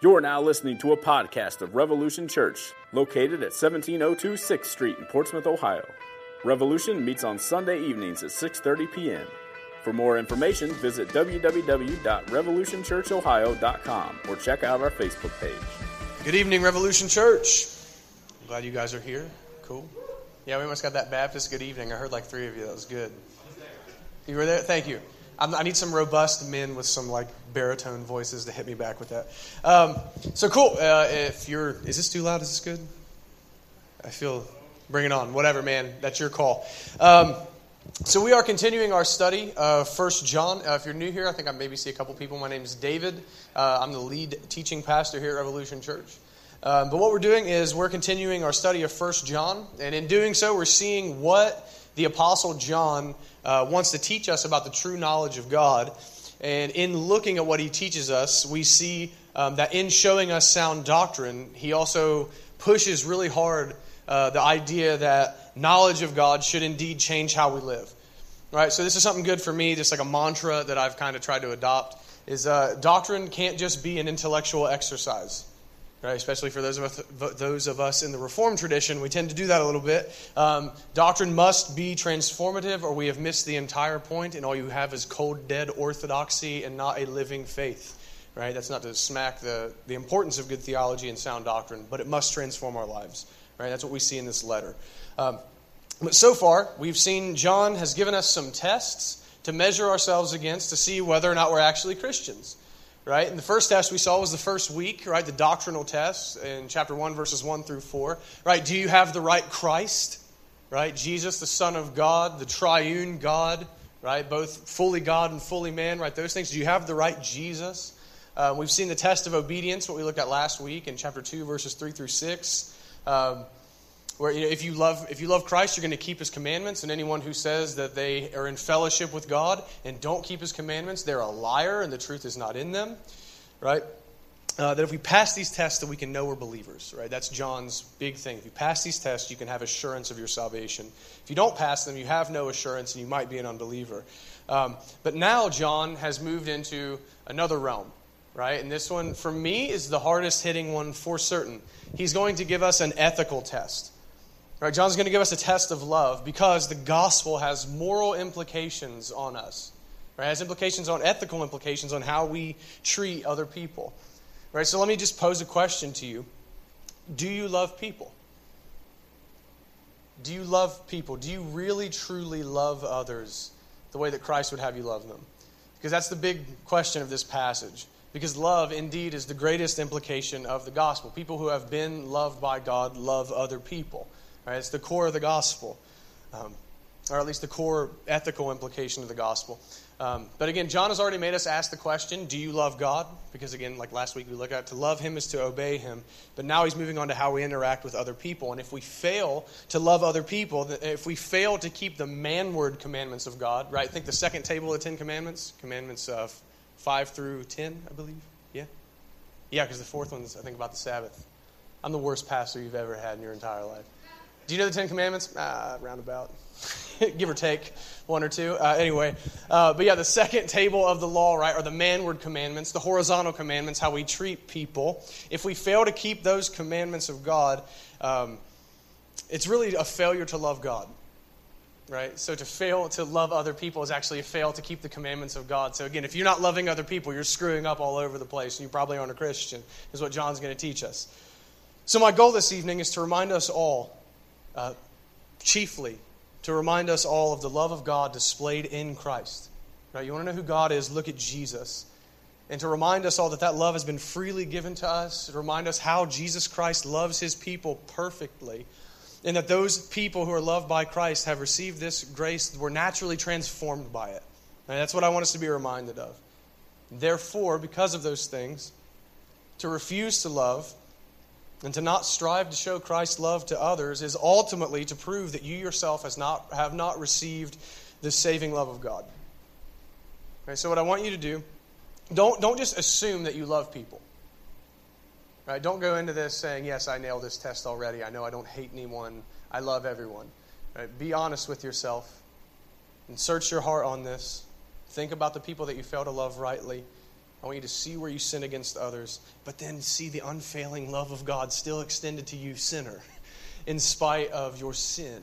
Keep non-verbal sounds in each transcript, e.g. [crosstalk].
You're now listening to a podcast of Revolution Church, located at 1702 6th Street in Portsmouth, Ohio. Revolution meets on Sunday evenings at 6:30 p.m. For more information, visit www.revolutionchurchohio.com or check out our Facebook page. Good evening, Revolution Church. I'm glad you guys are here. Cool. Yeah, we almost got that Baptist good evening. I heard like three of you. That was good. You were there? Thank you. I'm, i need some robust men with some like baritone voices to hit me back with that. Um, so cool. Uh, if you're, is this too loud? Is this good? I feel, bring it on. Whatever, man. That's your call. Um, so we are continuing our study of First John. Uh, if you're new here, I think I maybe see a couple people. My name is David. Uh, I'm the lead teaching pastor here at Revolution Church. Um, but what we're doing is we're continuing our study of First John, and in doing so, we're seeing what the Apostle John uh, wants to teach us about the true knowledge of God. And in looking at what he teaches us, we see um, that in showing us sound doctrine, he also pushes really hard uh, the idea that knowledge of God should indeed change how we live. Right. So this is something good for me, just like a mantra that I've kind of tried to adopt. Is uh, doctrine can't just be an intellectual exercise right? Especially for those of us, those of us in the Reformed tradition, we tend to do that a little bit. Um, doctrine must be transformative, or we have missed the entire point, and all you have is cold, dead orthodoxy and not a living faith. Right? That's not to smack the, the importance of good theology and sound doctrine, but it must transform our lives. Right? That's what we see in this letter. Um, but so far, we've seen John has given us some tests to measure ourselves against to see whether or not we're actually Christians right? And the first test we saw was the first week, right? The doctrinal test in chapter 1, verses 1 through 4, right? Do you have the right Christ, right? Jesus, the Son of God, the triune God, right? Both fully God and fully man, right? Those things. Do you have the right Jesus? Uh, we've seen the test of obedience, what we looked at last week in chapter 2, verses 3 through 6. Um, where you know, if you love if you love Christ, you're going to keep His commandments, and anyone who says that they are in fellowship with God and don't keep His commandments, they're a liar, and the truth is not in them, right? Uh, that if we pass these tests, that we can know we're believers, right? That's John's big thing. If you pass these tests, you can have assurance of your salvation. If you don't pass them, you have no assurance, and you might be an unbeliever. Um, but now John has moved into another realm, right? And this one, for me, is the hardest hitting one for certain. He's going to give us an ethical test. Right, John's going to give us a test of love because the gospel has moral implications on us. Right, has implications on ethical implications on how we treat other people. Right, so let me just pose a question to you. Do you love people? Do you love people? Do you really truly love others the way that Christ would have you love them? Because that's the big question of this passage. Because love, indeed, is the greatest implication of the gospel. People who have been loved by God love other people. Right? It's the core of the gospel, um, or at least the core ethical implication of the gospel. Um, but again, John has already made us ask the question Do you love God? Because again, like last week we looked at, to love Him is to obey Him. But now He's moving on to how we interact with other people. And if we fail to love other people, if we fail to keep the manward commandments of God, right? Think the second table of the Ten Commandments, commandments of 5 through 10, I believe. Yeah? Yeah, because the fourth one's, I think, about the Sabbath. I'm the worst pastor you've ever had in your entire life. Do you know the Ten Commandments? Ah, roundabout. [laughs] Give or take one or two. Uh, anyway, uh, but yeah, the second table of the law, right, are the manward commandments, the horizontal commandments, how we treat people. If we fail to keep those commandments of God, um, it's really a failure to love God. Right? So to fail to love other people is actually a fail to keep the commandments of God. So again, if you're not loving other people, you're screwing up all over the place, and you probably aren't a Christian, is what John's going to teach us. So my goal this evening is to remind us all uh, chiefly to remind us all of the love of God displayed in Christ. Right? You want to know who God is? Look at Jesus. And to remind us all that that love has been freely given to us, to remind us how Jesus Christ loves his people perfectly, and that those people who are loved by Christ have received this grace, were naturally transformed by it. And that's what I want us to be reminded of. Therefore, because of those things, to refuse to love and to not strive to show Christ's love to others is ultimately to prove that you yourself has not, have not received the saving love of God. Okay, so, what I want you to do, don't, don't just assume that you love people. Right? Don't go into this saying, Yes, I nailed this test already. I know I don't hate anyone. I love everyone. Right? Be honest with yourself and search your heart on this. Think about the people that you fail to love rightly I want you to see where you sin against others, but then see the unfailing love of God still extended to you, sinner, [laughs] in spite of your sin,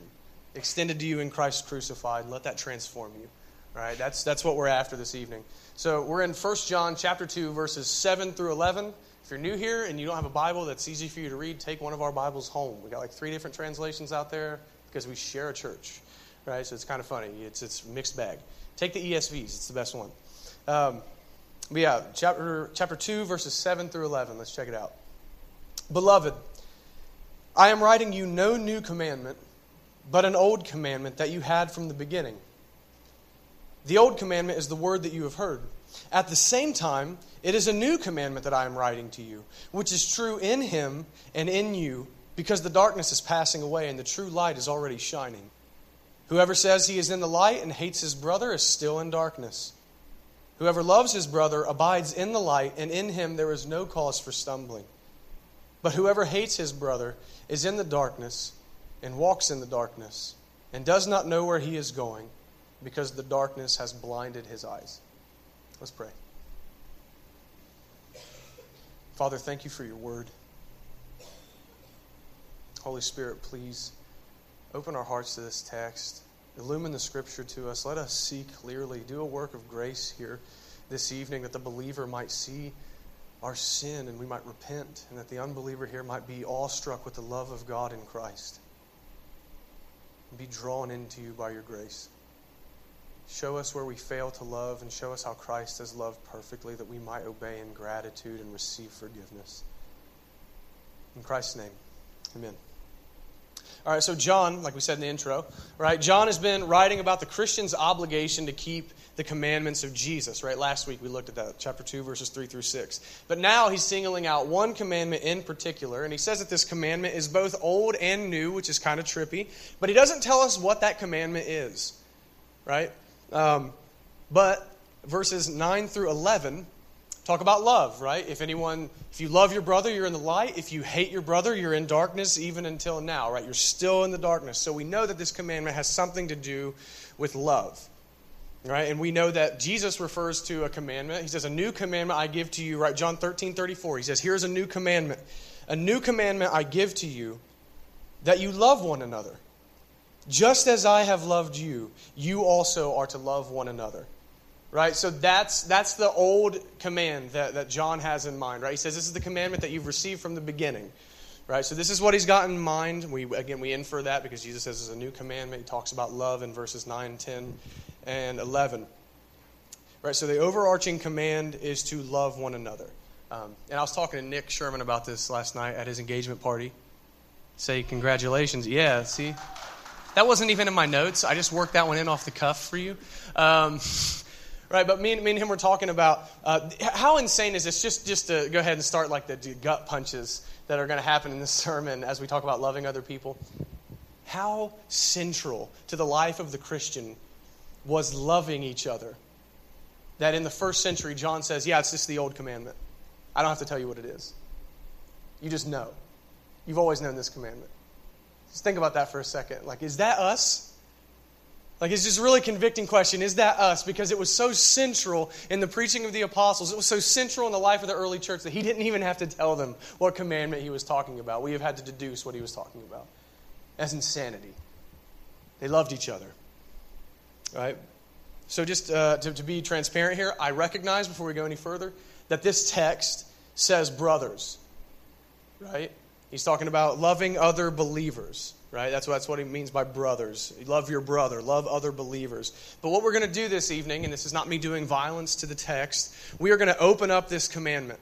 extended to you in Christ crucified. Let that transform you. All right, that's, that's what we're after this evening. So we're in 1 John chapter 2, verses 7 through 11. If you're new here and you don't have a Bible that's easy for you to read, take one of our Bibles home. We got like three different translations out there because we share a church, right? So it's kind of funny. It's it's mixed bag. Take the ESVs; it's the best one. Um, but yeah, chapter chapter two, verses seven through eleven. Let's check it out. Beloved, I am writing you no new commandment, but an old commandment that you had from the beginning. The old commandment is the word that you have heard. At the same time, it is a new commandment that I am writing to you, which is true in him and in you, because the darkness is passing away and the true light is already shining. Whoever says he is in the light and hates his brother is still in darkness. Whoever loves his brother abides in the light, and in him there is no cause for stumbling. But whoever hates his brother is in the darkness and walks in the darkness and does not know where he is going because the darkness has blinded his eyes. Let's pray. Father, thank you for your word. Holy Spirit, please open our hearts to this text. Illumine the scripture to us. Let us see clearly. Do a work of grace here this evening that the believer might see our sin and we might repent, and that the unbeliever here might be awestruck with the love of God in Christ and be drawn into you by your grace. Show us where we fail to love and show us how Christ has loved perfectly that we might obey in gratitude and receive forgiveness. In Christ's name, amen. All right, so John, like we said in the intro, right? John has been writing about the Christian's obligation to keep the commandments of Jesus, right? Last week we looked at that, chapter 2, verses 3 through 6. But now he's singling out one commandment in particular, and he says that this commandment is both old and new, which is kind of trippy, but he doesn't tell us what that commandment is, right? Um, but verses 9 through 11 talk about love, right? If anyone, if you love your brother, you're in the light. If you hate your brother, you're in darkness even until now, right? You're still in the darkness. So we know that this commandment has something to do with love, right? And we know that Jesus refers to a commandment. He says, A new commandment I give to you, right? John 13, 34. He says, Here's a new commandment. A new commandment I give to you that you love one another. Just as I have loved you, you also are to love one another. Right? So that's, that's the old command that, that John has in mind, right? He says this is the commandment that you've received from the beginning. Right? So this is what he's got in mind. We again we infer that because Jesus says it's a new commandment. He talks about love in verses 9, 10, and 11. Right? So the overarching command is to love one another. Um, and I was talking to Nick Sherman about this last night at his engagement party. Say congratulations. Yeah, see? That wasn't even in my notes. I just worked that one in off the cuff for you. Um, [laughs] right, but me and, me and him were talking about uh, how insane is this? Just, just to go ahead and start like the gut punches that are going to happen in this [laughs] sermon as we talk about loving other people. How central to the life of the Christian was loving each other. That in the first century, John says, Yeah, it's just the old commandment. I don't have to tell you what it is. You just know. You've always known this commandment. Just think about that for a second. Like, is that us? Like, it's just a really convicting question. Is that us? Because it was so central in the preaching of the apostles. It was so central in the life of the early church that he didn't even have to tell them what commandment he was talking about. We have had to deduce what he was talking about. That's insanity. They loved each other. Right? So, just uh, to, to be transparent here, I recognize before we go any further that this text says brothers. Right? He's talking about loving other believers, right? That's what, that's what he means by brothers. Love your brother, love other believers. But what we're going to do this evening, and this is not me doing violence to the text, we are going to open up this commandment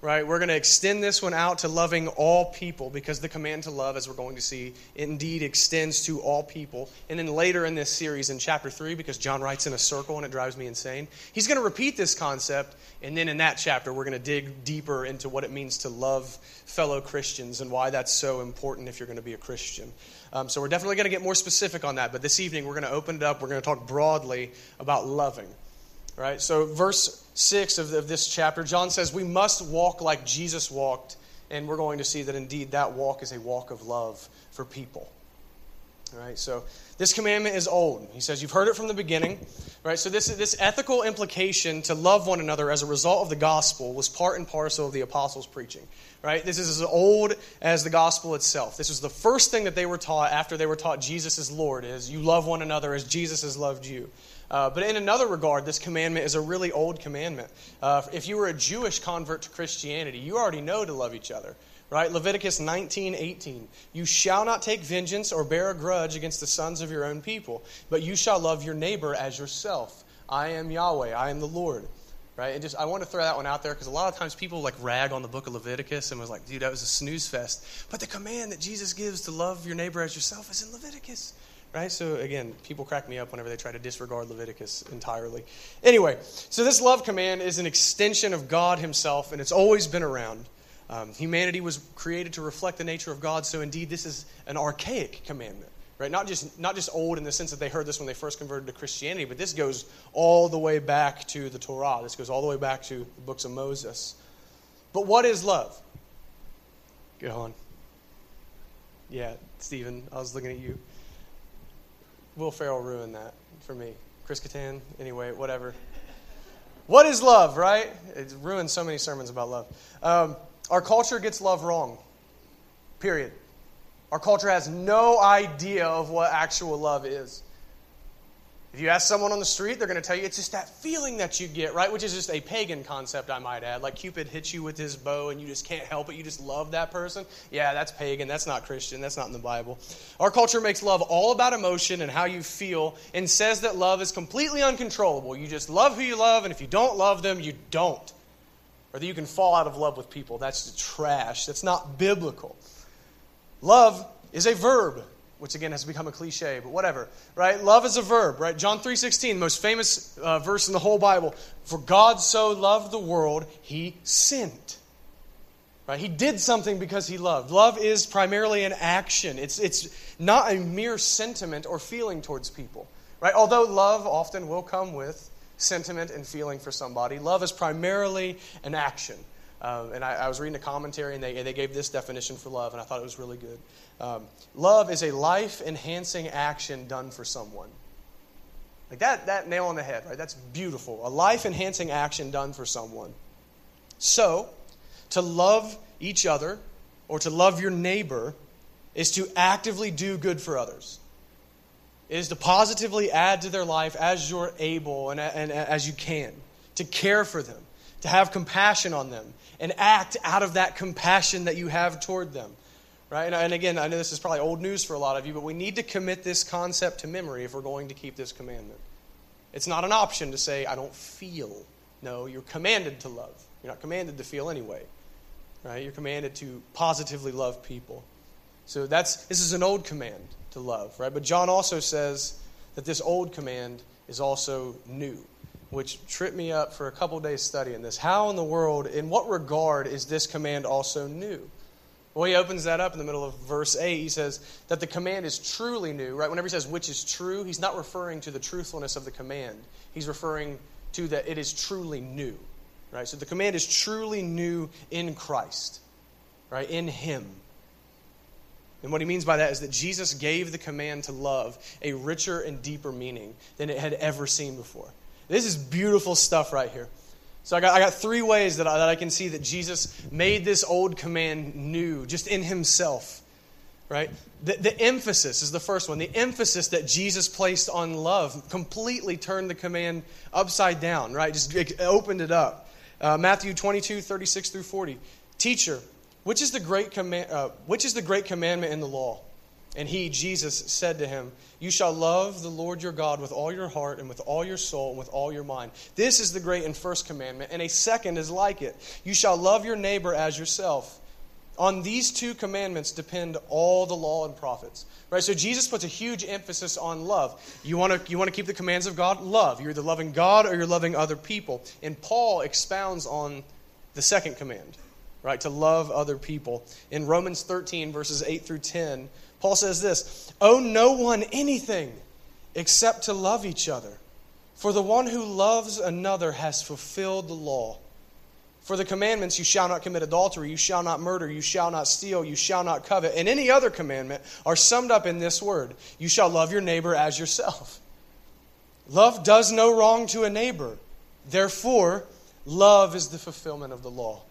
right? We're going to extend this one out to loving all people because the command to love, as we're going to see, indeed extends to all people. And then later in this series, in chapter 3, because John writes in a circle and it drives me insane, he's going to repeat this concept. And then in that chapter, we're going to dig deeper into what it means to love fellow Christians and why that's so important if you're going to be a Christian. Um, so we're definitely going to get more specific on that. But this evening, we're going to open it up. We're going to talk broadly about loving. Right? So, verse 6 of, of this chapter, John says, We must walk like Jesus walked. And we're going to see that indeed that walk is a walk of love for people. All right, so this commandment is old. He says, You've heard it from the beginning. Right, so this, this ethical implication to love one another as a result of the gospel was part and parcel of the apostles' preaching. Right? This is as old as the gospel itself. This was the first thing that they were taught after they were taught Jesus is Lord, is you love one another as Jesus has loved you. Uh, but in another regard, this commandment is a really old commandment. Uh, if you were a Jewish convert to Christianity, you already know to love each other. Right? Leviticus 19, 18. You shall not take vengeance or bear a grudge against the sons of your own people, but you shall love your neighbor as yourself. I am Yahweh, I am the Lord. Right? And just I want to throw that one out there because a lot of times people like rag on the book of Leviticus and was like, dude, that was a snooze fest. But the command that Jesus gives to love your neighbor as yourself is in Leviticus. Right? So again, people crack me up whenever they try to disregard Leviticus entirely. Anyway, so this love command is an extension of God Himself, and it's always been around. Um, humanity was created to reflect the nature of God, so indeed this is an archaic commandment. Right? Not just, not just old in the sense that they heard this when they first converted to Christianity, but this goes all the way back to the Torah. This goes all the way back to the books of Moses. But what is love? Go on. Yeah, Stephen, I was looking at you. Will Ferrell ruined that for me. Chris Kattan, anyway, whatever. What is love, right? It ruined so many sermons about love. Um, our culture gets love wrong. Period. Our culture has no idea of what actual love is. If you ask someone on the street, they're going to tell you it's just that feeling that you get, right? Which is just a pagan concept, I might add. Like Cupid hits you with his bow and you just can't help it. You just love that person. Yeah, that's pagan. That's not Christian. That's not in the Bible. Our culture makes love all about emotion and how you feel and says that love is completely uncontrollable. You just love who you love, and if you don't love them, you don't or that you can fall out of love with people. That's trash. That's not biblical. Love is a verb, which again has become a cliche, but whatever, right? Love is a verb, right? John 3:16, most famous uh, verse in the whole Bible. For God so loved the world, he sent. Right? He did something because he loved. Love is primarily an action. It's, it's not a mere sentiment or feeling towards people. Right? Although love often will come with sentiment and feeling for somebody. Love is primarily an action. Um, and I, I, was reading a commentary, and they, they gave this definition for love, and I thought it was really good. Um, love is a life enhancing action done for someone. Like that, that nail on the head, right? That's beautiful. A life enhancing action done for someone. So, to love each other or to love your neighbor is to actively do good for others is to positively add to their life as you're able and, and, and, as you can, to care for them, to have compassion on them, and act out of that compassion that you have toward them. Right? And, and again, I know this is probably old news for a lot of you, but we need to commit this concept to memory if we're going to keep this commandment. It's not an option to say, I don't feel. No, you're commanded to love. You're not commanded to feel anyway. Right? You're commanded to positively love people. So that's this is an old command to love, right? But John also says that this old command is also new, which tripped me up for a couple days studying this. How in the world, in what regard is this command also new? Well, he opens that up in the middle of verse 8. He says that the command is truly new, right? Whenever he says which is true, he's not referring to the truthfulness of the command. He's referring to that it is truly new, right? So the command is truly new in Christ, right? In him. And what he means by that is that Jesus gave the command to love a richer and deeper meaning than it had ever seen before. This is beautiful stuff right here. So I got, I got three ways that I, that I can see that Jesus made this old command new, just in himself. Right? The, the emphasis is the first one. The emphasis that Jesus placed on love completely turned the command upside down, right? Just opened it up. Uh, Matthew 22, 36 through 40. Teacher, which is the great command, uh, which is the great commandment in the law? And he, Jesus, said to him, You shall love the Lord your God with all your heart and with all your soul and with all your mind. This is the great and first commandment, and a second is like it. You shall love your neighbor as yourself. On these two commandments depend all the law and prophets. Right? So Jesus puts a huge emphasis on love. You want to you want to keep the commands of God? Love. You're either loving God or you're loving other people. And Paul expounds on the second command right? To love other people. In Romans 13, verses 8 through 10, Paul says this Owe no one anything except to love each other. For the one who loves another has fulfilled the law. For the commandments, you shall not commit adultery, you shall not murder, you shall not steal, you shall not covet, and any other commandment are summed up in this word you shall love your neighbor as yourself. Love does no wrong to a neighbor. Therefore, love is the fulfillment of the law.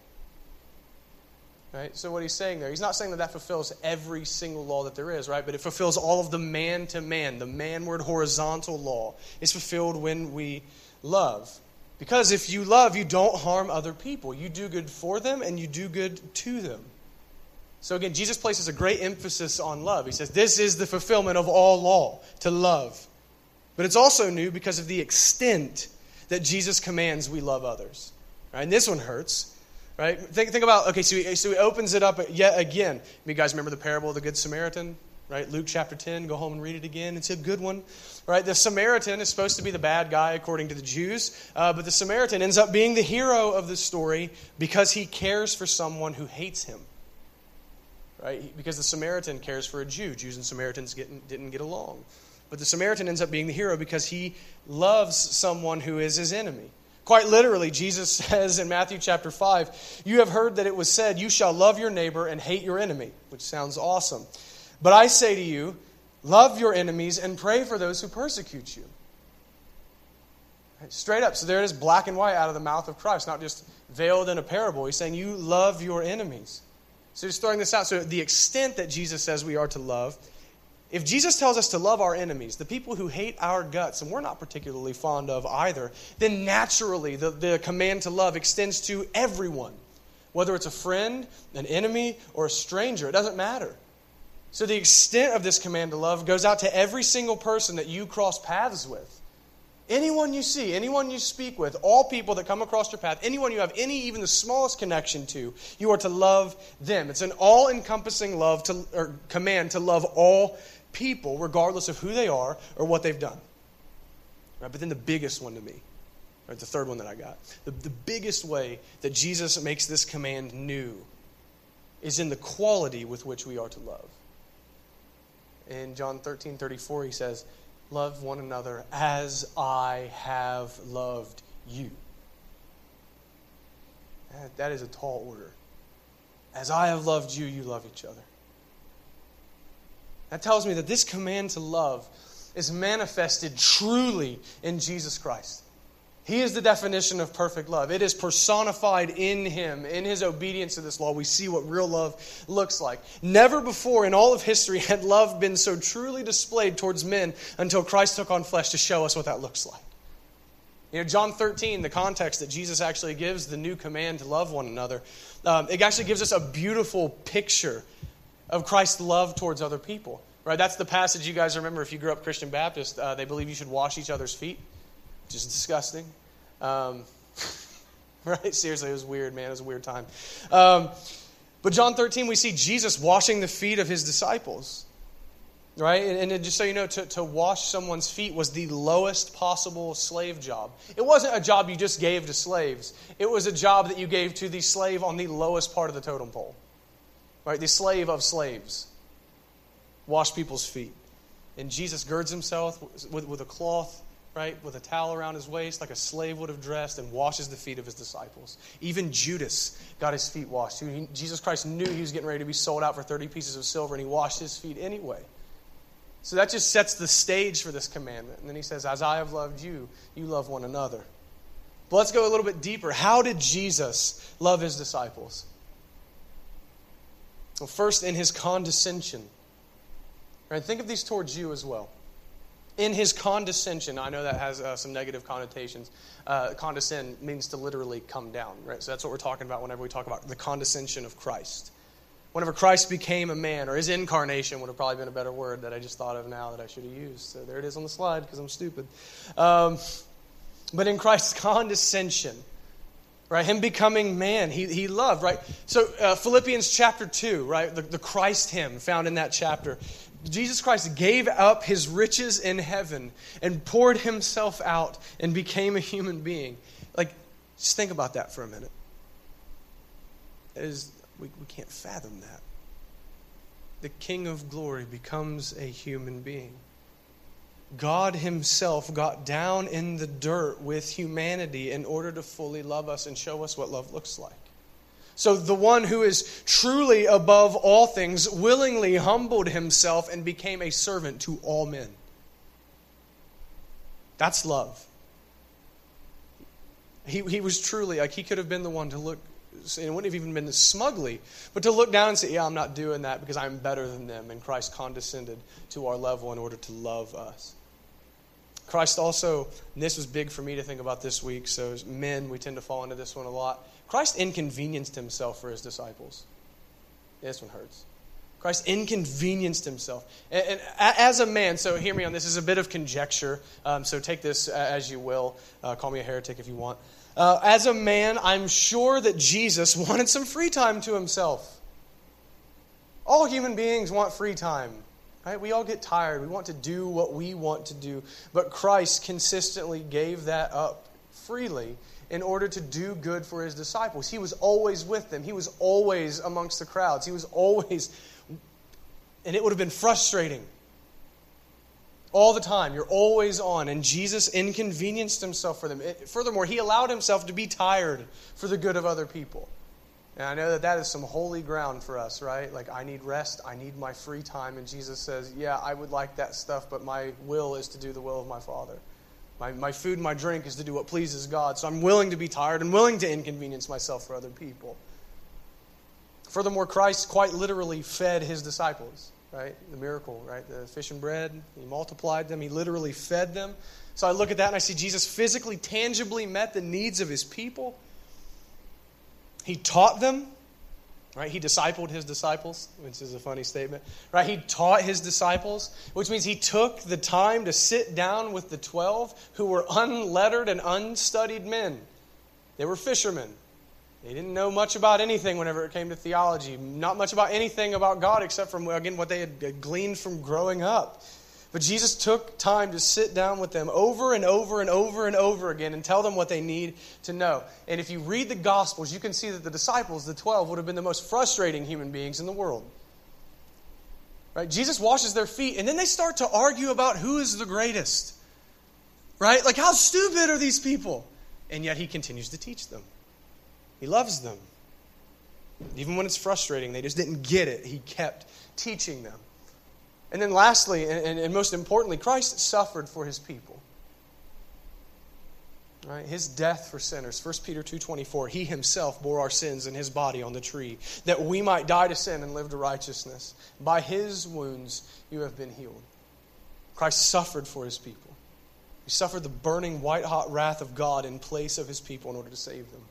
Right? So, what he's saying there, he's not saying that that fulfills every single law that there is, right? But it fulfills all of the man to man, the manward horizontal law is fulfilled when we love. Because if you love, you don't harm other people. You do good for them and you do good to them. So again, Jesus places a great emphasis on love. He says, This is the fulfillment of all law, to love. But it's also new because of the extent that Jesus commands we love others. Right? And this one hurts. Right? Think, think about, okay, so he, so he opens it up yet again. You guys remember the parable of the Good Samaritan? right? Luke chapter 10, go home and read it again. It's a good one, right? The Samaritan is supposed to be the bad guy according to the Jews, uh, but the Samaritan ends up being the hero of the story because he cares for someone who hates him, right? Because the Samaritan cares for a Jew. Jews and Samaritans didn't get along. But the Samaritan ends up being the hero because he loves someone who is his enemy. Quite literally, Jesus [laughs] says in Matthew chapter 5, You have heard that it was said, You shall love your neighbor and hate your enemy, which sounds awesome. But I say to you, love your enemies and pray for those who persecute you. Straight up. So there it is, black and white out of the mouth of Christ, not just veiled in a parable. He's saying, You love your enemies. So he's throwing this out. So the extent that Jesus says we are to love, if Jesus tells us to love our enemies, the people who hate our guts, and we're not particularly fond of either, then naturally the, the command to love extends to everyone. Whether it's a friend, an enemy, or a stranger, it doesn't matter. So, the extent of this command to love goes out to every single person that you cross paths with. Anyone you see, anyone you speak with, all people that come across your path, anyone you have any, even the smallest connection to, you are to love them. It's an all encompassing love to, or command to love all people, regardless of who they are or what they've done. Right? But then the biggest one to me, right, the third one that I got, the, the biggest way that Jesus makes this command new is in the quality with which we are to love in John 13 34, he says, Love one another as I have loved you. That is a tall order. As I have loved you, you love each other. That tells me that this command to love is manifested truly in Jesus Christ. He is the definition of perfect love. It is personified in Him. In His obedience to this law, we see what real love looks like. Never before in all of history had love been so truly displayed towards men until Christ took on flesh to show us what that looks like. You know, John 13, the context that Jesus actually gives the new command to love one another, um, it actually gives us a beautiful picture of Christ's love towards other people. Right? That's the passage you guys remember if you grew up Christian Baptist. Uh, they believe you should wash each other's feet which is disgusting. Um, [laughs] right? Seriously, it was weird, man. It was a weird time. Um, but John 13, we see Jesus washing the feet of his disciples. Right? And, and just so you know, to, to wash someone's feet was the lowest possible slave job. It wasn't a job you just gave to slaves, it was a job that you gave to the slave on the lowest part of the totem pole. Right? The slave of slaves. Wash people's feet. And Jesus girds himself with, with a cloth right, with a towel around his waist, like a slave would have dressed, and washes the feet of his disciples. Even Judas got his feet washed. Jesus Christ knew he was getting ready to be sold out for 30 pieces of silver, and he washed his feet anyway. So that just sets the stage for this commandment. And then he says, As I have loved you, you love one another. But let's go a little bit deeper. How did Jesus love his disciples? Well, first, in his condescension. Right? Think of these towards you as well in his condescension. I know that has uh, some negative connotations. Uh, condescend means to literally come down, right? So that's what we're talking about whenever we talk about the condescension of Christ. Whenever Christ became a man, or his incarnation would have probably been a better word that I just thought of now that I should have used. So there it is on the slide because I'm stupid. Um, but in Christ's [laughs] condescension, right? Him becoming man, he, he loved, right? So uh, Philippians chapter 2, right? The, the Christ hymn found in that chapter. Jesus Christ gave up his riches in heaven and poured himself out and became a human being. Like, just think about that for a minute. It is, we, we can't fathom that. The King of glory becomes a human being. God Himself got down in the dirt with humanity in order to fully love us and show us what love looks like. So the one who is truly above all things willingly humbled himself and became a servant to all men. That's love. He, he was truly, like, he could have been the one to look, and it wouldn't have even been smugly, but to look down and say, Yeah, I'm not doing that because I'm better than them. And Christ condescended to our level in order to love us. Christ also, this was big for me to think about this week, so as men, we tend to fall into this one a lot. Christ inconvenienced himself for his disciples. This one hurts. Christ inconvenienced himself. And, and, as a man, so hear me on this, is a bit of conjecture, um, so take this as you will. Uh, call me a heretic if you want. Uh, as a man, I'm sure that Jesus [laughs] wanted some free time to himself. All human beings want free time. Right? We all get tired. We want to do what we want to do. But Christ consistently gave that up freely in order to do good for his disciples. He was always with them, he was always amongst the crowds, he was always. And it would have been frustrating all the time. You're always on. And Jesus inconvenienced himself for them. It, furthermore, he allowed himself to be tired for the good of other people. And I know that that is some holy ground for us, right? Like, I need rest, I need my free time. And Jesus says, Yeah, I would like that stuff, but my will is to do the will of my Father. My, my food my drink is to do what pleases God. So I'm willing to be tired and willing to inconvenience myself for other people. Furthermore, Christ quite literally fed his disciples right? The miracle, right? The fish and bread. He multiplied them, he literally fed them. So I look at that and I see Jesus physically, tangibly met the needs of his people. He taught them, right? He discipled his disciples, which is a funny statement, right? He taught his disciples, which means he took the time to sit down with the 12 who were unlettered and unstudied men. They were fishermen. They didn't know much about anything whenever it came to theology, not much about anything about God except from, again, what they had gleaned from growing up. But Jesus took time to sit down with them over and over and over and over again and tell them what they need to know. And if you read the Gospels, you can see that the disciples, the 12, would have been the most frustrating human beings in the world. Right? Jesus washes their feet, and then they start to argue about who is the greatest. Right? Like, how stupid are these people? And yet he continues to teach them. He loves them. Even when it's frustrating, they just didn't get it. He kept teaching them. And then, lastly, and, and most importantly, Christ suffered for his people. Right? His death for sinners. 1 Peter 2.24, He himself bore our sins in his body on the tree, that we might die to sin and live to righteousness. By his wounds you have been healed. Christ suffered for his people. He suffered the burning, white hot wrath of God in place of his people in order to save them.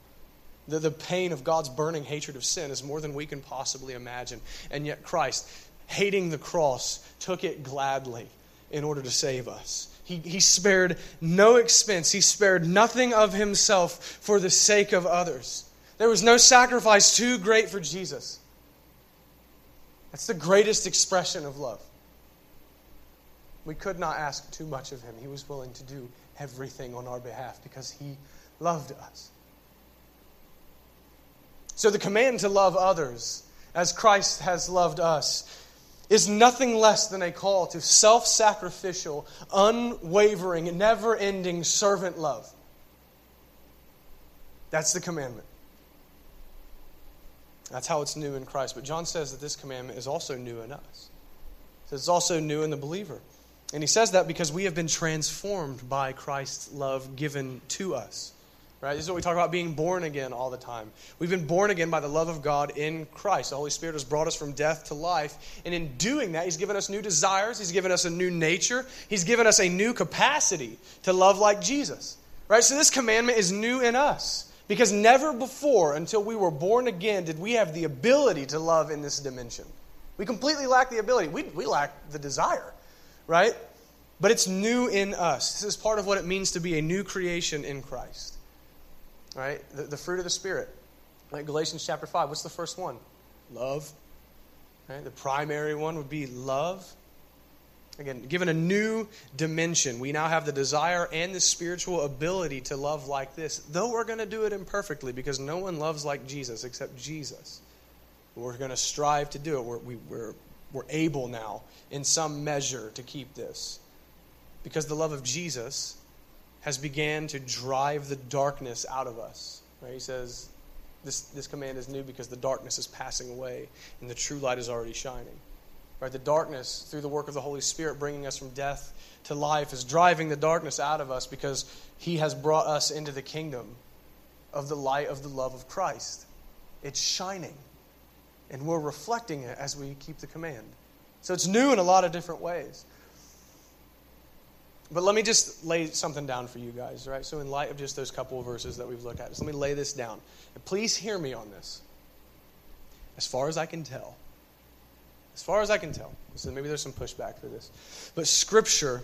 The, the pain of God's burning hatred of sin is more than we can possibly imagine. And yet, Christ, hating the cross, took it gladly in order to save us. He, he spared no expense, he spared nothing of himself for the sake of others. There was no sacrifice too great for Jesus. That's the greatest expression of love. We could not ask too much of him. He was willing to do everything on our behalf because he loved us. So the command to love others as Christ has loved us is nothing less than a call to self sacrificial, unwavering, never ending servant love. That's the commandment. That's how it's new in Christ. But John says that this commandment is also new in us. It's also new in the believer. And he says that because we have been transformed by Christ's love given to us. Right? This is what we talk about being born again all the time. We've been born again by the love of God in Christ. The Holy Spirit has brought us from death to life. And in doing that, He's given us new desires. He's given us a new nature. He's given us a new capacity to love like Jesus. Right? So this commandment is new in us. Because never before, until we were born again, did we have the ability to love in this dimension. We completely lack the ability. We, we lack the desire. Right? But it's new in us. This is part of what it means to be a new creation in Christ right? The, the fruit of the Spirit. Right? Galatians chapter 5, what's the first one? Love. Right? The primary one would be love. Again, given a new dimension, we now have the desire and the spiritual ability to love like this, though we're going to do it imperfectly because no one loves like Jesus except Jesus. We're going to strive to do it. We're, we, are we are we're able now, in some measure, to keep this. Because the love of Jesus has began to drive the darkness out of us. Right? He says, This, this command is new because the darkness is passing away and the true light is already shining. Right? The darkness, through the work of the Holy Spirit, bringing us from death to life, is driving the darkness out of us because He has brought us into the kingdom of the light of the love of Christ. It's shining, and we're reflecting it as we keep the command. So it's new in a lot of different ways. But let me just lay something down for you guys, right? So, in light of just those couple of verses that we've looked at, just let me lay this down. And please hear me on this. As far as I can tell, as far as I can tell, so maybe there's some pushback for this, but Scripture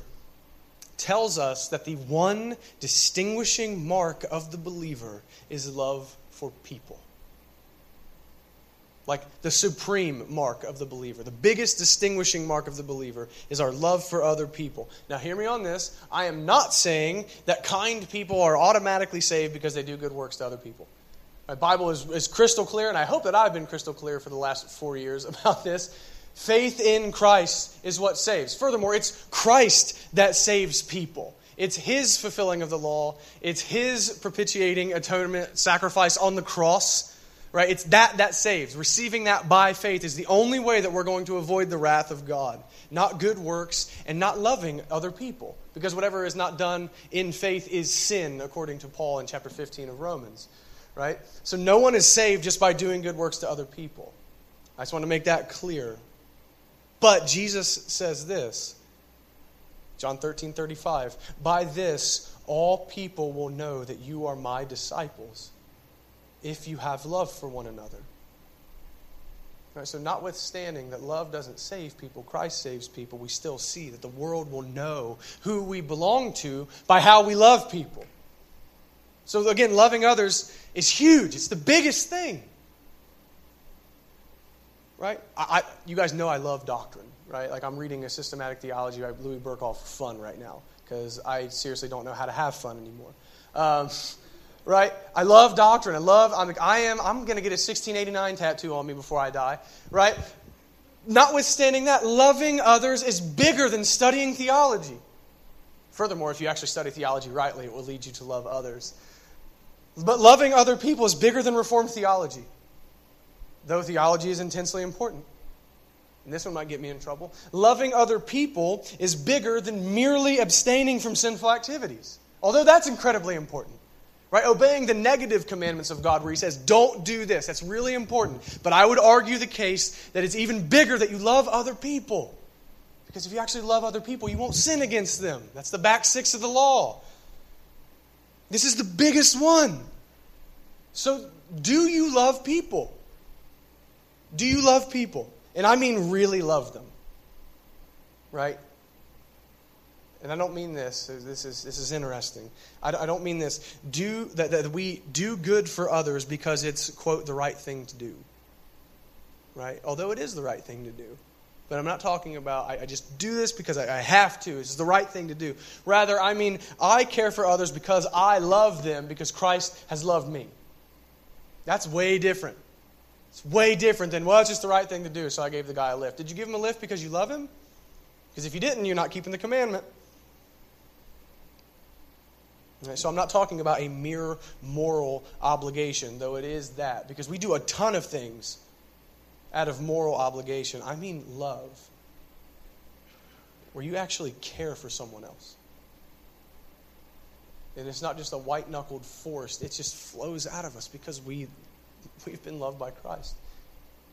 tells us that the one distinguishing mark of the believer is love for people like the supreme mark of the believer. The biggest distinguishing mark of the believer is our love for other people. Now, hear me on this. I am not saying that kind people are automatically saved because they do good works to other people. My Bible is, is crystal clear, and I hope that I've been crystal clear for the last four years [laughs] about this. Faith in Christ is what saves. Furthermore, it's Christ that saves people. It's His fulfilling of the law, it's His propitiating atonement sacrifice on the cross Right? It's that that saves. Receiving that by faith is the only way that we're going to avoid the wrath of God. Not good works and not loving other people. Because whatever is not done in faith is sin, according to Paul in chapter 15 of Romans. Right? So no one is saved just by doing good works to other people. I just want to make that clear. But Jesus says this John 13 35. By this, all people will know that you are my disciples if you have love for one another. Right, so, notwithstanding that love doesn't save people, Christ saves people, we still see that the world will know who we belong to by how we love people. So, again, loving others is huge, it's the biggest thing. Right? I, I, you guys know I love doctrine, right? Like, I'm reading a systematic theology by Louis Berkhof for fun right now because I seriously don't know how to have fun anymore. Um, right? I love doctrine. I love, I'm, I am, I'm going to get a 1689 tattoo on me before I die, right? Notwithstanding that, loving others is bigger than studying theology. Furthermore, if you actually study theology rightly, it will lead you to love others. But loving other people is bigger than Reformed theology, though theology is intensely important. And this one might get me in trouble. Loving other people is bigger than merely abstaining from sinful activities, although that's incredibly important. Right? Obeying the negative commandments of God, where He says, don't do this. That's really important. But I would argue the case that it's even bigger that you love other people. Because if you actually love other people, you won't sin against them. That's the back six of the law. This is the biggest one. So, do you love people? Do you love people? And I mean really love them. Right? And I don't mean this. This is this is interesting. I, I don't mean this. Do that, that we do good for others because it's quote the right thing to do. Right? Although it is the right thing to do. But I'm not talking about I, I just do this because I, I have to. It's the right thing to do. Rather, I mean I care for others because I love them because Christ has loved me. That's way different. It's way different than, well, it's just the right thing to do, so I gave the guy a lift. Did you give him a lift because you love him? Because if you didn't, you're not keeping the commandment. So I'm not talking about a mere moral obligation, though it is that, because we do a ton of things out of moral obligation. I mean love, where you actually care for someone else. And it's not just a white knuckled force, it just flows out of us because we, we've been loved by Christ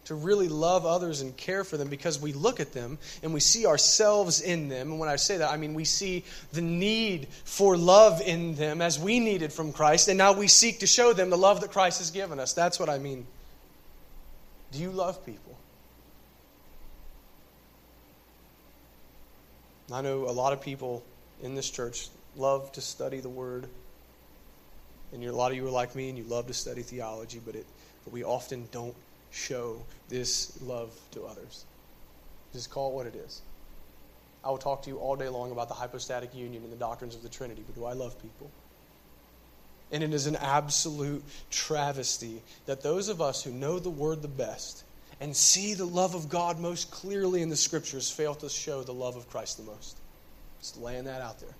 to really love others and care for them because we look at them and we see ourselves in them. And when I say that, I mean we see the need for love in them as we needed from Christ, and now we seek to show them the love that Christ has given us. That's what I mean. Do you love people? I know a lot of people in this church love to study the Word. And a lot of you are like me and you love to study theology, but, it, but we often don't show this love to others. Just call it what it is. I will talk to you all day long about the hypostatic union and the doctrines of the Trinity, but do I love people? And it is an absolute travesty that those of us who know the Word the best and see the love of God most clearly in the Scriptures fail to show the love of Christ the most. Just laying that out there.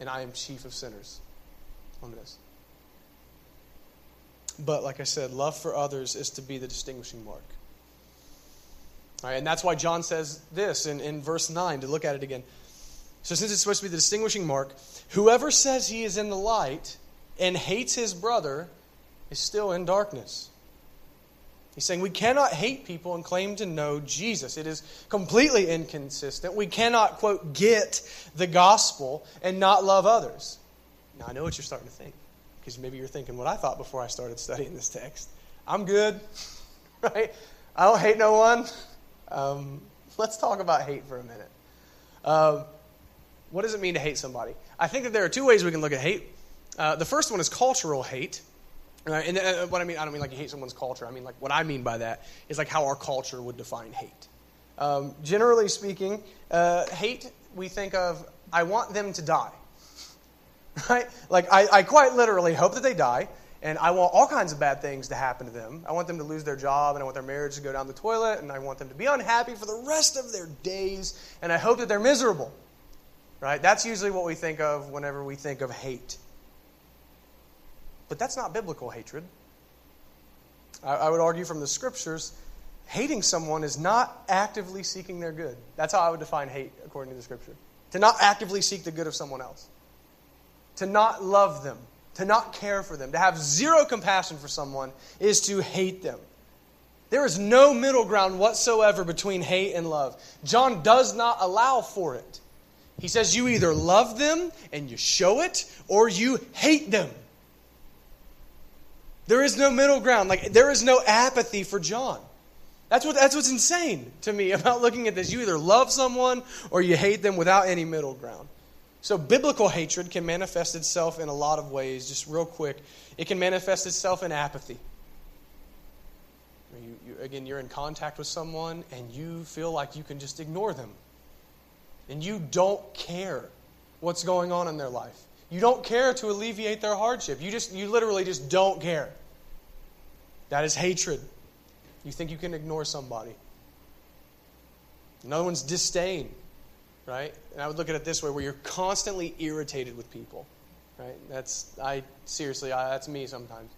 And I am chief of sinners on this. But like I said, love for others is to be the distinguishing mark. All right, and that's why John says this in, in verse 9, to look at it again. So, since it's supposed to be the distinguishing mark, whoever says he is in the light and hates his brother is still in darkness. He's saying we cannot hate people and claim to know Jesus. It is completely inconsistent. We cannot, quote, get the gospel and not love others. Now, I know what you're starting to think, because maybe you're thinking what I thought before I started studying this text. I'm good, [laughs] right? I don't hate no one. Um, let's talk about hate for a minute. Uh, what does it mean to hate somebody? I think that there are two ways we can look at hate. Uh, the first one is cultural hate. Right? And uh, what I mean, I don't mean like you hate someone's culture. I mean like what I mean by that is like how our culture would define hate. Um, generally speaking, uh, hate we think of I want them to die. [laughs] Right? Like I, I quite literally hope that they die, and I want all kinds of bad things to happen to them. I want them to lose their job, and I want their marriage to go down the toilet, and I want them to be unhappy for the rest of their days, and I hope that they're miserable. Right? That's usually what we think of whenever we think of hate. But that's not biblical hatred. I, I would argue from the scriptures, hating someone is not actively seeking their good. That's how I would define hate according to the scripture. To not actively seek the good of someone else, to not love them, to not care for them, to have zero compassion for someone is to hate them. There is no middle ground whatsoever between hate and love. John does not allow for it. He says you either love them and you show it, or you hate them. There is no middle ground. Like there is no apathy for John. That's what that's what's insane to me [laughs] about looking at this. You either love someone or you hate them without any middle ground. So biblical hatred can manifest itself in a lot of ways. Just real quick, it can manifest itself in apathy. You, you, again, you're in contact with someone and you feel like you can just ignore them, and you don't care what's going on in their life. You don't care to alleviate their hardship. You just you literally just don't care. That is hatred. You think you can ignore somebody. Another one's disdain, right? And I would look at it this way where you're constantly irritated with people. Right? That's I seriously, I, that's me sometimes.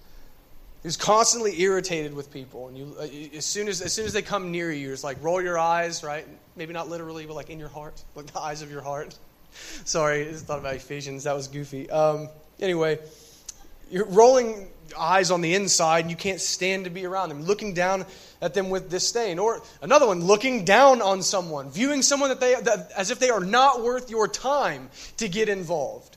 He's constantly irritated with people, and you uh, as soon as as soon as they come near you, it's like roll your eyes, right? Maybe not literally, but like in your heart, like [laughs] the eyes of your heart. [laughs] Sorry, I just thought about Ephesians. That was goofy. Um, anyway, you're rolling eyes on the inside and you can't stand to be around them, looking down at them with disdain. Or another one, looking down on someone, viewing someone that they, that, as if they are not worth your time to get involved.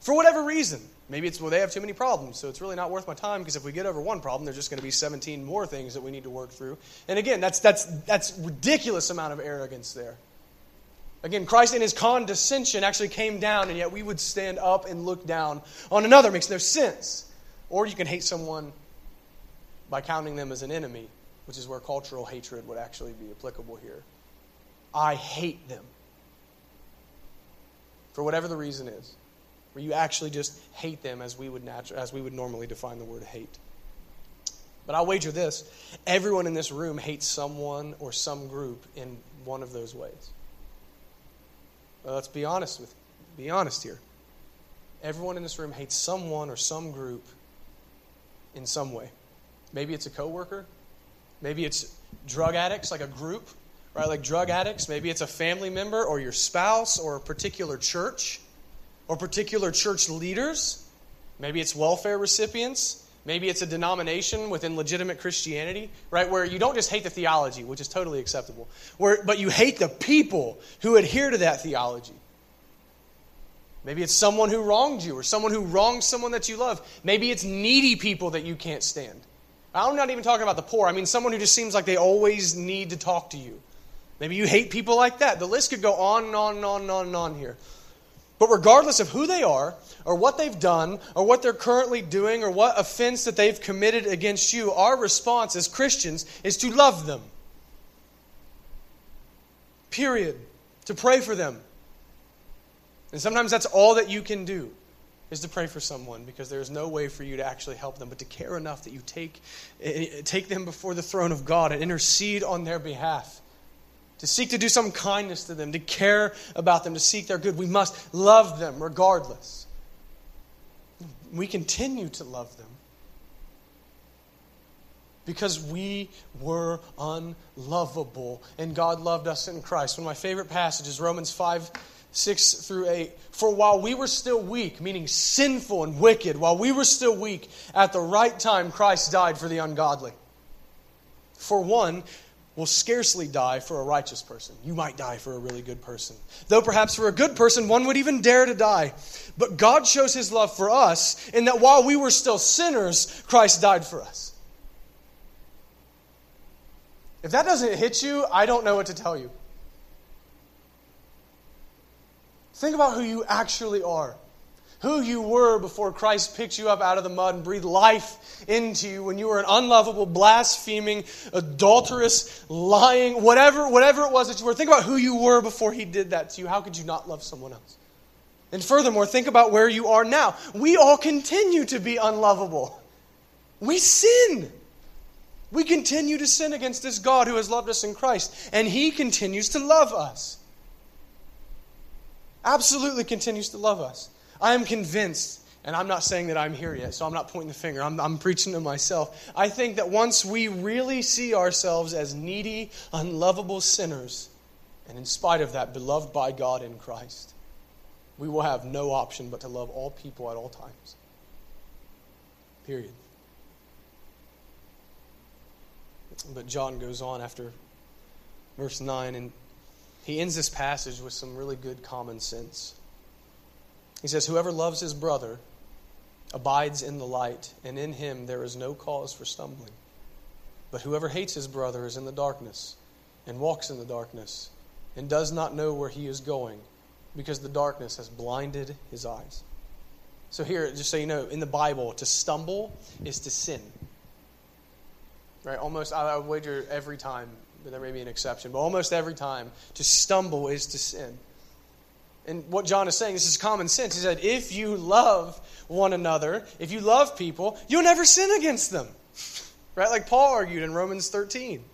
For whatever reason. Maybe it's, well, they have too many problems, so it's really not worth my time because if we get over one problem, there's just going to be 17 more things that we need to work through. And again, that's, that's, that's ridiculous amount of arrogance there. Again, Christ in his condescension actually came down, and yet we would stand up and look down on another. It makes no sense. Or you can hate someone by counting them as an enemy, which is where cultural hatred would actually be applicable here. I hate them. For whatever the reason is, where you actually just hate them as we would, natu- as we would normally define the word hate. But I'll wager this everyone in this room hates someone or some group in one of those ways. Well, let's be honest with be honest here. Everyone in this room hates someone or some group in some way. Maybe it's a coworker. Maybe it's drug addicts, like a group, right? Like drug addicts. Maybe it's a family member or your spouse or a particular church or particular church leaders. Maybe it's welfare recipients. Maybe it's a denomination within legitimate Christianity, right? Where you don't just hate the theology, which is totally acceptable, where, but you hate the people who adhere to that theology. Maybe it's someone who wronged you or someone who wronged someone that you love. Maybe it's needy people that you can't stand. I'm not even talking about the poor. I mean, someone who just seems like they always need to talk to you. Maybe you hate people like that. The list could go on and on and on and on and on here. But regardless of who they are, or what they've done, or what they're currently doing, or what offense that they've committed against you, our response as Christians is to love them. Period. To pray for them. And sometimes that's all that you can do is to pray for someone because there's no way for you to actually help them, but to care enough that you take, eh, eh, take them before the throne of God and intercede on their behalf to seek to do some kindness to them, to care about them, to seek their good. We must love them regardless. We continue to love them. because we were unlovable and God loved us in Christ. One of my favorite passages, Romans 5 6 through 8. For while we were still weak, meaning sinful and wicked, while we were still weak, at the right time Christ died for the ungodly. For one will scarcely die for a righteous person. You might die for a really good person. Though perhaps for a good person, one would even dare to die. But God shows his love for us in that while we were still sinners, Christ died for us. If that doesn't hit you, I don't know what to tell you. Think about who you actually are. Who you were before Christ picked you up out of the mud and breathed life into you when you were an unlovable, blaspheming, adulterous, lying, whatever, whatever it was that you were. Think about who you were before He did that to you. How could you not love someone else? And furthermore, think about where you are now. We all continue to be unlovable. We sin. We continue to sin against this God who has loved us in Christ, and He continues to love us absolutely continues to love us. I am convinced, and I'm not saying that I'm here yet, so I'm not pointing the finger. I'm, I'm preaching to myself. I think that once we really see ourselves as needy, unlovable sinners, and in spite of that, beloved by God in Christ, we will have no option but to love all people at all times. Period. But John goes on after verse 9 and he ends this passage with some really good common sense. He says, Whoever loves his brother abides in the light, and in him there is no cause for stumbling. But whoever hates his brother is in the darkness, and walks in the darkness, and does not know where he is going, because the darkness has blinded his eyes. So, here, just so you know, in the Bible, to stumble is to sin. Right? Almost, I would wager every time but there may be an exception, but almost every time, to stumble is to sin. And what John is saying, this is common sense. He said, if you love one another, if you love people, you'll never sin against them. [laughs] Right? Like Paul argued in Romans 13.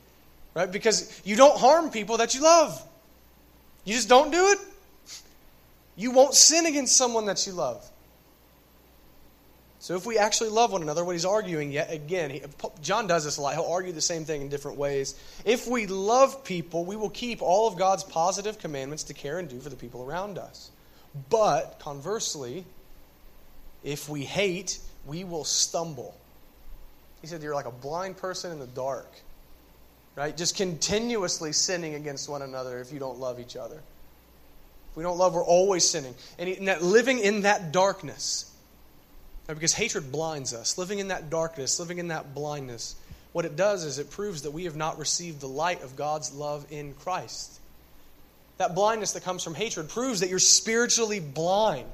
Right? Because you don't harm people that you love. You just don't do it. You won't sin against someone that you love. So if we actually love one another, what he's arguing yet again, he, John does this a lot. He'll argue the same thing in different ways. If we love people, we will keep all of God's positive commandments to care and do for the people around us. But conversely, if we hate, we will stumble. He said you're like a blind person in the dark. Right? Just continuously sinning against one another if you don't love each other. If we don't love, we're always sinning. And living in that darkness because hatred blinds us. Living in that darkness, living in that blindness, what it does is it proves that we have not received the light of God's love in Christ. That blindness that comes from hatred proves that you're spiritually blind.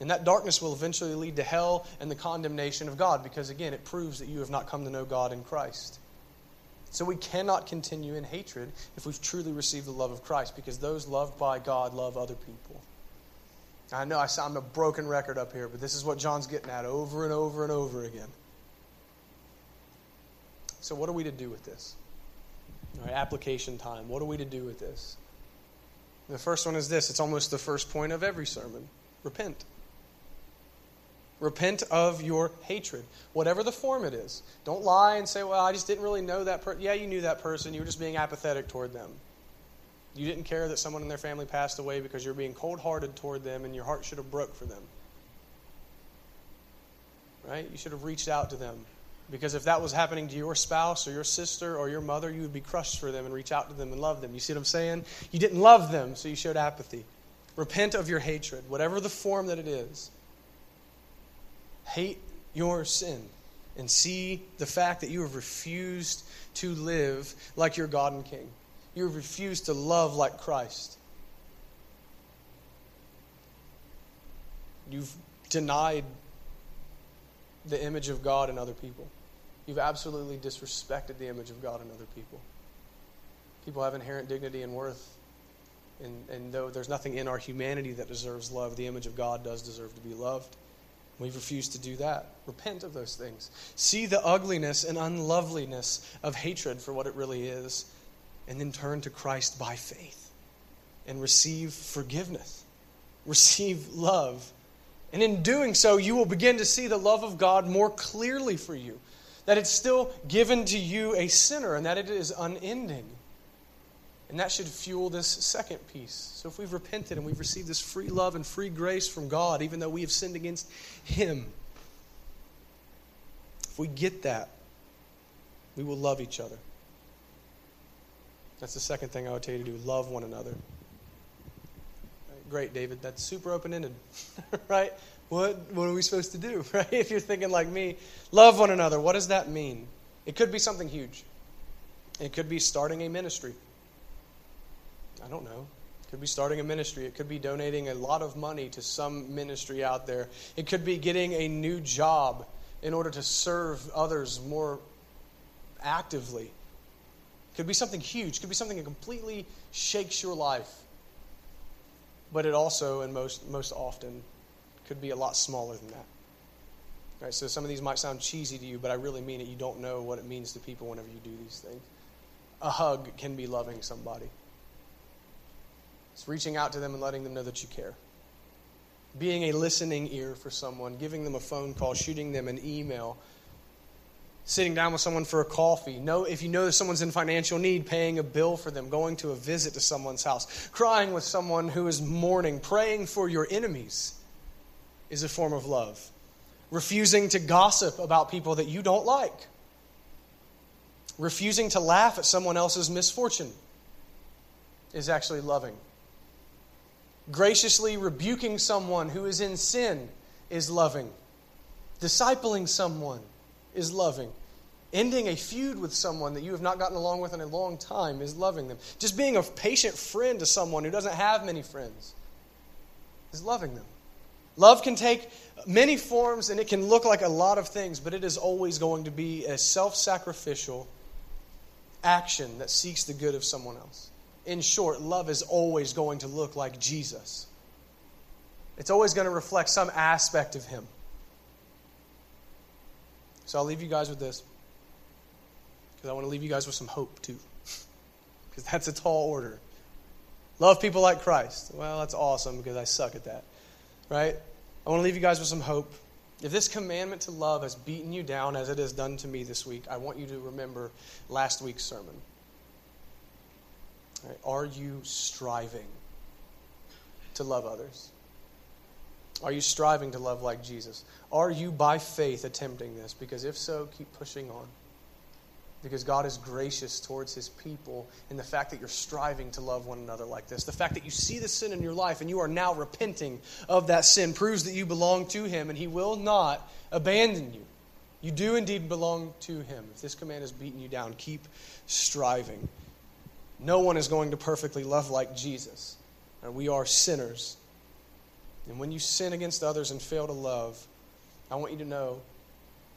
And that darkness will eventually lead to hell and the condemnation of God because, again, it proves that you have not come to know God in Christ. So we cannot continue in hatred if we've truly received the love of Christ because those loved by God love other people. I know I sound a broken record up here, but this is what John's getting at over and over and over again. So, what are we to do with this? All right, application time. What are we to do with this? The first one is this it's almost the first point of every sermon repent. Repent of your hatred, whatever the form it is. Don't lie and say, well, I just didn't really know that person. Yeah, you knew that person. You were just being apathetic toward them. You didn't care that someone in their family passed away because you're being cold hearted toward them and your heart should have broke for them. Right? You should have reached out to them. Because if that was happening to your spouse or your sister or your mother, you would be crushed for them and reach out to them and love them. You see what I'm saying? You didn't love them, so you showed apathy. Repent of your hatred, whatever the form that it is. Hate your sin and see the fact that you have refused to live like your God and King. You refuse to love like Christ. You've denied the image of God in other people. You've absolutely disrespected the image of God in other people. People have inherent dignity and worth. And, and though there's nothing in our humanity that deserves love, the image of God does deserve to be loved. We've refused to do that. Repent of those things. See the ugliness and unloveliness of hatred for what it really is and then turn to Christ by faith and receive forgiveness, receive love. And in doing so, you will begin to see the love of God more clearly for you. that it's still given to you a sinner and that it is unending. And that should fuel this second piece. So if we've repented and we've received this free love and free grace from God, even though we have sinned against Him, if we get that, we will love each other. That's the second thing I would tell you to do love one another. Great, David. That's super open ended, [laughs] right? What, what are we supposed to do, [laughs] right? If you're thinking like me, love one another. What does that mean? It could be something huge. It could be starting a ministry. I don't know. It could be starting a ministry. It could be donating a lot of money to some ministry out there. It could be getting a new job in order to serve others more actively. Could be something huge. Could be something that completely shakes your life. But it also, and most, most often, could be a lot smaller than that. Right, so some of these might sound cheesy to you, but I really mean it. You don't know what it means to people whenever you do these things. A hug can be loving somebody. It's reaching out to them and letting them know that you care. Being a listening ear for someone, giving them a phone call, shooting them an email, sitting down with someone for a coffee. Know if you know that someone's in financial need, paying a bill for them, going to a visit to someone's house, crying with someone who is mourning, praying for your enemies is a form of love. Refusing to gossip about people that you don't like. Refusing to laugh at someone else's misfortune is actually loving. Graciously rebuking someone who is in sin is loving. Discipling someone is loving. Ending a feud with someone that you have not gotten along with in a long time is loving them. Just being a patient friend to someone who doesn't have many friends is loving them. Love can take many forms and it can look like a lot of things, but it is always going to be a self sacrificial action that seeks the good of someone else. In short, love is always going to look like Jesus. It's always going to reflect some aspect of Him. So I'll leave you guys with this. Because I want to leave you guys with some hope, too. [laughs] Because that's a tall order. Love people like Christ. Well, that's awesome because I suck at that. Right? I want to leave you guys with some hope. If this commandment to love has beaten you down as it has done to me this week, I want you to remember last week's sermon. Right? Are you striving to love others? Are you striving to love like Jesus? Are you by faith attempting this? Because if so, keep pushing on. Because God is gracious towards his people in the fact that you're striving to love one another like this. The fact that you see the sin in your life and you are now repenting of that sin proves that you belong to him and he will not abandon you. You do indeed belong to him. If this command has beaten you down, keep striving. No one is going to perfectly love like Jesus. And we are sinners. And when you sin against others and fail to love, I want you to know,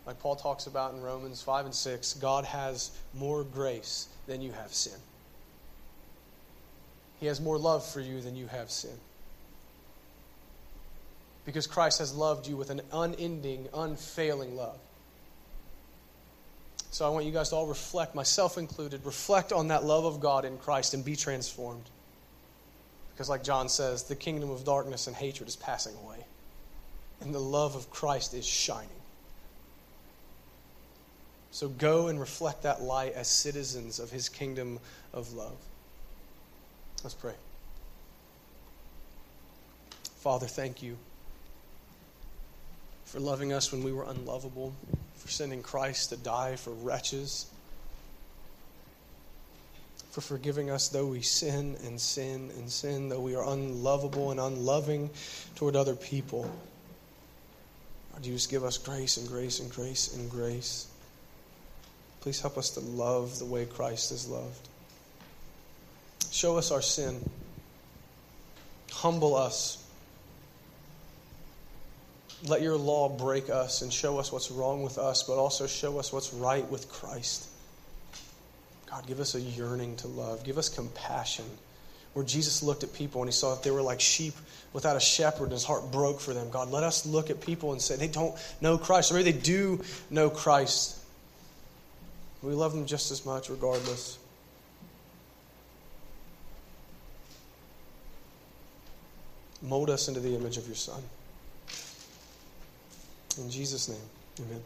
like Paul talks about in Romans 5 and 6, God has more grace than you have sin. He has more love for you than you have sin. Because Christ has loved you with an unending, unfailing love. So I want you guys to all reflect, myself included, reflect on that love of God in Christ and be transformed. Because, like John says, the kingdom of darkness and hatred is passing away, and the love of Christ is shining. So go and reflect that light as citizens of his kingdom of love. Let's pray. Father, thank you for loving us when we were unlovable, for sending Christ to die for wretches for forgiving us, though we sin and sin and sin, though we are unlovable and unloving toward other people. God, you just give us grace and grace and grace and grace. Please help us to love the way Christ is loved. Show us our sin. Humble us. Let your law break us and show us what's wrong with us, but also show us what's right with Christ. God, give us a yearning to love. Give us compassion. Where Jesus looked at people and he saw that they were like sheep without a shepherd and his heart broke for them. God, let us look at people and say they don't know Christ, or maybe they do know Christ. We love them just as much, regardless. Mold us into the image of your Son. In Jesus' name, amen.